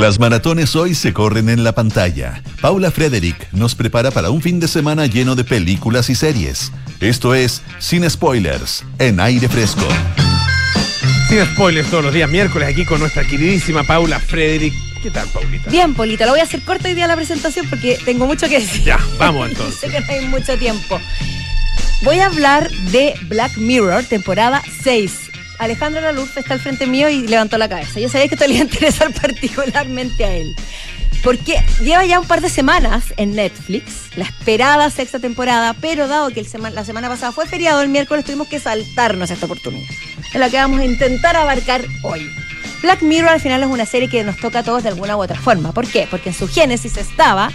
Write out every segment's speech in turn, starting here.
Las maratones hoy se corren en la pantalla. Paula Frederick nos prepara para un fin de semana lleno de películas y series. Esto es Sin Spoilers, en aire fresco. Sin spoilers todos los días miércoles aquí con nuestra queridísima Paula Frederick. ¿Qué tal, Paulita? Bien, Polita, lo voy a hacer corta hoy día la presentación porque tengo mucho que decir. Ya, vamos entonces. sé que no hay mucho tiempo. Voy a hablar de Black Mirror, temporada 6. Alejandro Laluz está al frente mío y levantó la cabeza. Yo sabía que esto le iba a interesar particularmente a él. Porque lleva ya un par de semanas en Netflix, la esperada sexta temporada, pero dado que el la semana pasada fue feriado, el miércoles tuvimos que saltarnos esta oportunidad, en la que vamos a intentar abarcar hoy. Black Mirror al final es una serie que nos toca a todos de alguna u otra forma. ¿Por qué? Porque en su génesis estaba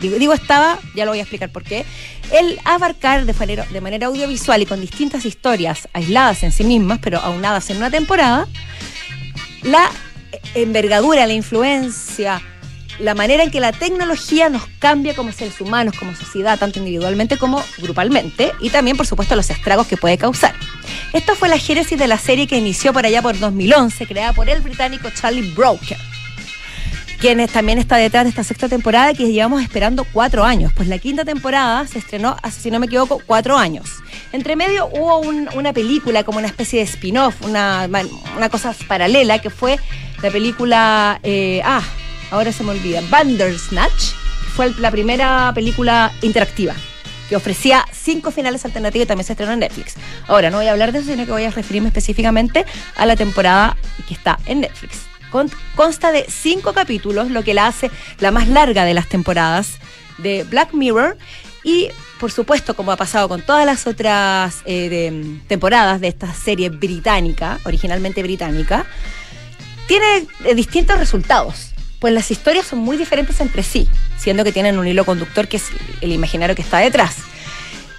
digo, estaba, ya lo voy a explicar por qué, el abarcar de manera, de manera audiovisual y con distintas historias aisladas en sí mismas, pero aunadas en una temporada, la envergadura, la influencia, la manera en que la tecnología nos cambia como seres humanos, como sociedad, tanto individualmente como grupalmente, y también, por supuesto, los estragos que puede causar. Esta fue la génesis de la serie que inició por allá por 2011, creada por el británico Charlie Brooker quien también está detrás de esta sexta temporada que llevamos esperando cuatro años. Pues la quinta temporada se estrenó hace, si no me equivoco, cuatro años. Entre medio hubo una película como una especie de spin-off, una, una, cosa paralela, que fue la película, eh, ah, ahora se me olvida, Bandersnatch, fue la primera película interactiva que ofrecía cinco finales alternativos y también se estrenó en Netflix. Ahora, no voy a hablar de eso, sino que voy a referirme específicamente a la temporada que está en Netflix consta de cinco capítulos, lo que la hace la más larga de las temporadas de Black Mirror. Y por supuesto, como ha pasado con todas las otras eh, temporadas de esta serie británica, originalmente británica, tiene eh, distintos resultados. Pues las historias son muy diferentes entre sí, siendo que tienen un hilo conductor que es el imaginario que está detrás.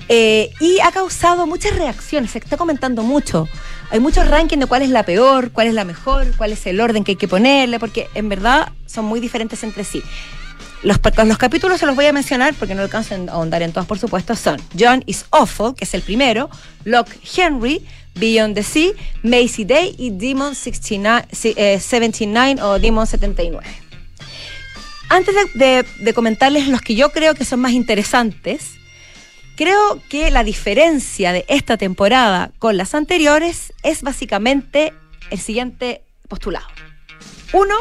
Eh, y ha causado muchas reacciones, se está comentando mucho. Hay muchos rankings de cuál es la peor, cuál es la mejor, cuál es el orden que hay que ponerle, porque en verdad son muy diferentes entre sí. Los, los capítulos se los voy a mencionar porque no alcanzo a ahondar en todos, por supuesto, son John is Awful, que es el primero, Locke Henry, Beyond the Sea, Macy Day y Demon 69, 79 eh, o Demon 79. Antes de comentarles los que yo creo que son más interesantes, Creo que la diferencia de esta temporada con las anteriores es básicamente el siguiente postulado. Uno,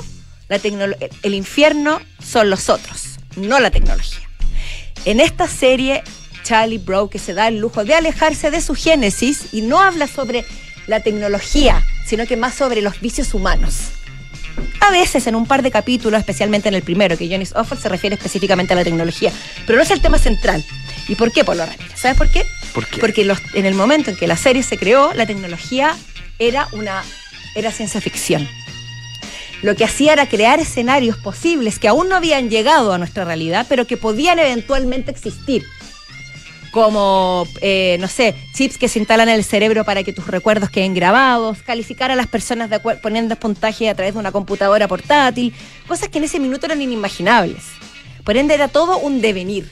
el infierno son los otros, no la tecnología. En esta serie, Charlie Brown se da el lujo de alejarse de su génesis y no habla sobre la tecnología, sino que más sobre los vicios humanos. A veces en un par de capítulos, especialmente en el primero, que Johnny's Offer se refiere específicamente a la tecnología, pero no es el tema central. ¿Y por qué, Polo Ramírez? ¿Sabes por qué? Porque en el momento en que la serie se creó, la tecnología era una era ciencia ficción. Lo que hacía era crear escenarios posibles que aún no habían llegado a nuestra realidad, pero que podían eventualmente existir. Como, eh, no sé, chips que se instalan en el cerebro para que tus recuerdos queden grabados, calificar a las personas de poniendo puntaje a través de una computadora portátil, cosas que en ese minuto eran inimaginables. Por ende, era todo un devenir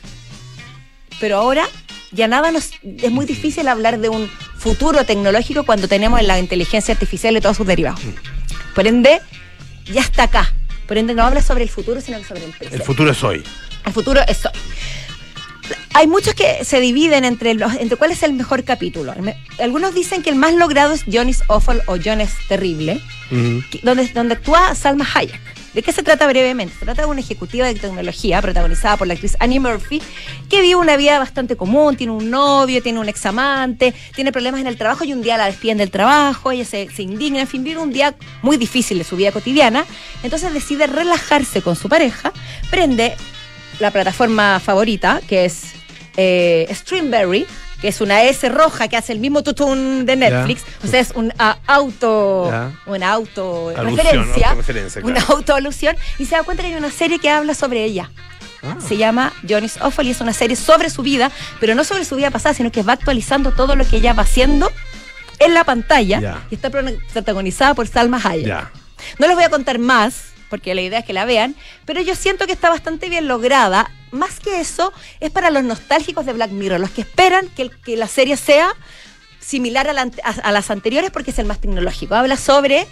pero ahora ya nada nos es muy difícil hablar de un futuro tecnológico cuando tenemos la inteligencia artificial y todos sus derivados. Por ende, ya está acá. Por ende, no habla sobre el futuro, sino sobre el presente. El futuro es hoy. El futuro es hoy. Hay muchos que se dividen entre los, entre cuál es el mejor capítulo. Algunos dicen que el más logrado es Johnny's Awful o John es Terrible, donde, donde actúa Salma Hayek. ¿De qué se trata brevemente? Se trata de una ejecutiva de tecnología protagonizada por la actriz Annie Murphy, que vive una vida bastante común, tiene un novio, tiene un examante, tiene problemas en el trabajo y un día la despiden del trabajo, ella se, indigna, en fin, vive un día muy difícil de su vida cotidiana, entonces decide relajarse con su pareja, prende la plataforma favorita, que es eh, Streamberry, que es una S roja que hace el mismo tutún de Netflix. O sea, es un auto, una auto referencia, una auto alusión, y se da cuenta que hay una serie que habla sobre ella. Ah. Se llama Johnny's Awful y es una serie sobre su vida, pero no sobre su vida pasada, sino que va actualizando todo lo que ella va haciendo en la pantalla y está protagonizada por Salma Hayek. No les voy a contar más, porque la idea es que la vean, pero yo siento que está bastante bien lograda. Más que eso, es para los nostálgicos de Black Mirror, los que esperan que, que la serie sea similar a, las anteriores porque es el más tecnológico. Habla sobre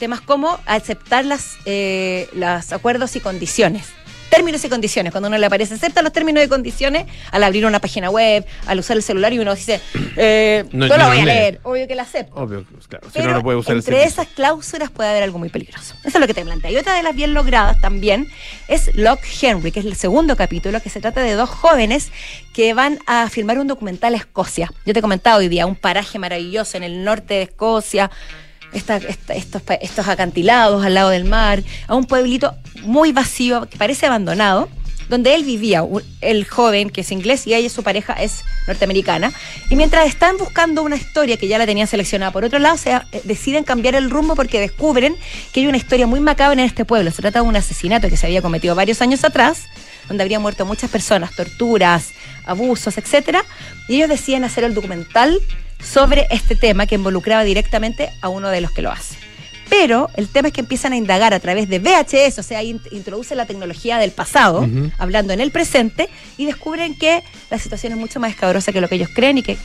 temas como aceptar las, eh, los acuerdos y condiciones términos y condiciones. Cuando uno le aparece, acepta los términos y condiciones al abrir una página web, al usar el celular y uno dice, eh, no, lo voy a leer. Obvio que la acepto. Obvio, claro. Si no, no puede usar entre esas cláusulas puede haber algo muy peligroso. Eso es lo que te plantea. Y otra de las bien logradas también es Locke Henry, que es el segundo capítulo, que se trata de dos jóvenes que van a filmar un documental a Escocia. Yo te he comentado hoy día, un paraje maravilloso en el norte de Escocia estos, acantilados al lado del mar, a un pueblito muy vacío, que parece abandonado, donde él vivía, el joven que es inglés y ella, su pareja, es norteamericana. Y mientras están buscando una historia que ya la tenían seleccionada por otro lado, eh, deciden cambiar el rumbo porque descubren que hay una historia muy macabra en este pueblo. Se trata de un asesinato que se había cometido varios años atrás, donde habrían muerto muchas personas, torturas, abusos, etcétera. Y ellos deciden hacer el documental sobre este tema que involucraba directamente a uno de los que lo hace. Pero el tema es que empiezan a indagar a través de VHS, o sea, introduce la tecnología del pasado, hablando en el presente, y descubren que la situación es mucho más escabrosa que lo que ellos creen y que,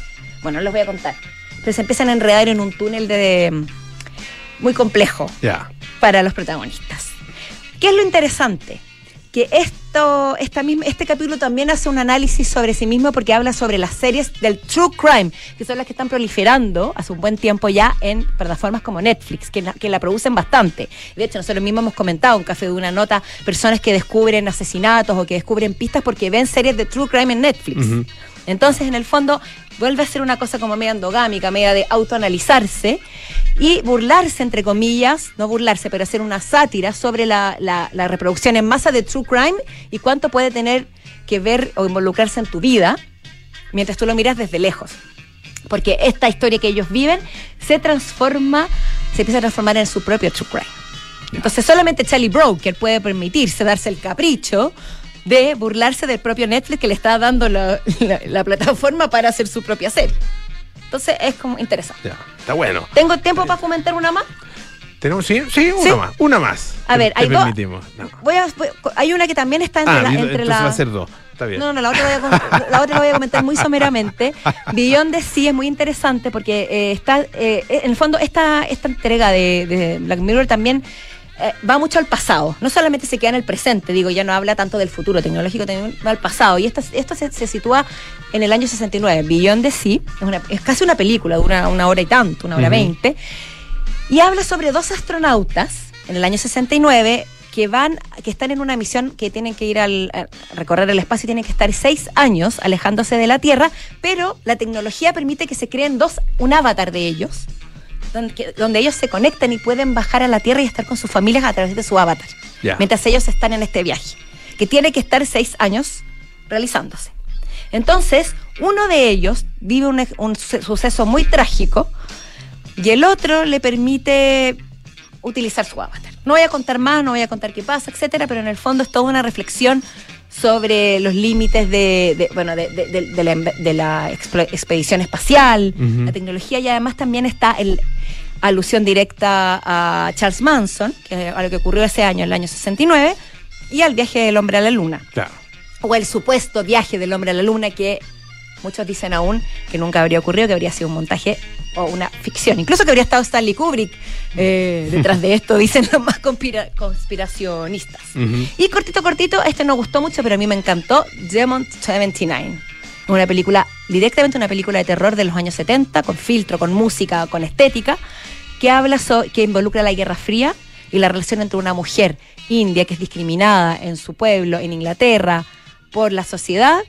bueno, les voy a contar. Pero se empiezan a enredar en un túnel de, muy complejo para los protagonistas. ¿Qué es lo interesante? que esto, esta misma, este capítulo también hace un análisis sobre sí mismo porque habla sobre las series del true crime, que son las que están proliferando hace un buen tiempo ya en plataformas como Netflix, que la, que la producen bastante. De hecho, nosotros mismos hemos comentado un café de una nota, personas que descubren asesinatos o que descubren pistas porque ven series de true crime en Netflix. Entonces, en el fondo, vuelve a ser una cosa como media endogámica, media de autoanalizarse y burlarse, entre comillas, no burlarse, pero hacer una sátira sobre la, reproducción en masa de True Crime y cuánto puede tener que ver o involucrarse en tu vida mientras tú lo miras desde lejos. Porque esta historia que ellos viven se transforma, se empieza a transformar en su propio True Crime. Entonces solamente Charlie Broker puede permitirse darse el capricho de burlarse del propio Netflix que le está dando la, la plataforma para hacer su propia serie. Entonces es como interesante. está bueno. ¿Tengo tiempo para comentar una más? ¿Tenemos, sí, sí, una más. Una más. A ver, hay dos. Voy a, hay una que también está entre ah, la. Entre la... va a ser dos. Está bien. No, no, la otra, voy a, la otra la voy a comentar muy someramente. Beyond de sí es muy interesante porque eh, está, eh, en el fondo, esta, esta entrega de, de Black Mirror también eh, va mucho al pasado. No solamente se queda en el presente, digo, ya no habla tanto del futuro tecnológico, va al pasado. Y esto, esto se, sitúa en el año 69. Beyond the Sea es, casi una película, dura una hora y tanto, una hora veinte. Y habla sobre dos astronautas en el año 69 que van, que están en una misión que tienen que ir al a recorrer el espacio y tienen que estar seis años alejándose de la Tierra, pero la tecnología permite que se creen dos, un avatar de ellos donde, ellos se conectan y pueden bajar a la Tierra y estar con sus familias a través de su avatar, mientras ellos están en este viaje, que tiene que estar seis años realizándose. Entonces, uno de ellos vive un, suceso muy trágico y el otro le permite utilizar su avatar. No voy a contar más, no voy a contar qué pasa, etcétera, pero en el fondo es toda una reflexión sobre los límites de, bueno de, la, expedición espacial, la tecnología y además también está el alusión directa a Charles Manson, que a lo que ocurrió ese año, el año 69, y al viaje del hombre a la luna. Claro. O el supuesto viaje del hombre a la luna que muchos dicen aún que nunca habría ocurrido, que habría sido un montaje o una ficción. Incluso que habría estado Stanley Kubrick eh, detrás de esto, dicen los más conspiracionistas. Y cortito, cortito, este no gustó mucho, pero a mí me encantó, Demon 79. Una película, directamente una película de terror de los años 70, con filtro, con música, con estética, que habla que involucra la Guerra Fría y la relación entre una mujer india que es discriminada en su pueblo, en Inglaterra, por la sociedad,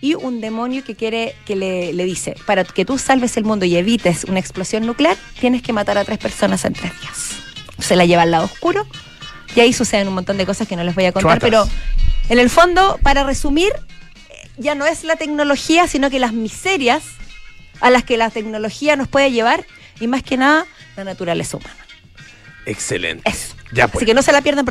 y un demonio que quiere, que le, le, dice, para que tú salves el mundo y evites una explosión nuclear, tienes que matar a tres personas en tres días. Se la lleva al lado oscuro y ahí suceden un montón de cosas que no les voy a contar, pero en el fondo, para resumir, ya no es la tecnología, sino que las miserias a las que la tecnología nos puede llevar y más que nada la naturaleza humana. Excelente. Eso. Ya pues. Así que no se la pierdan porque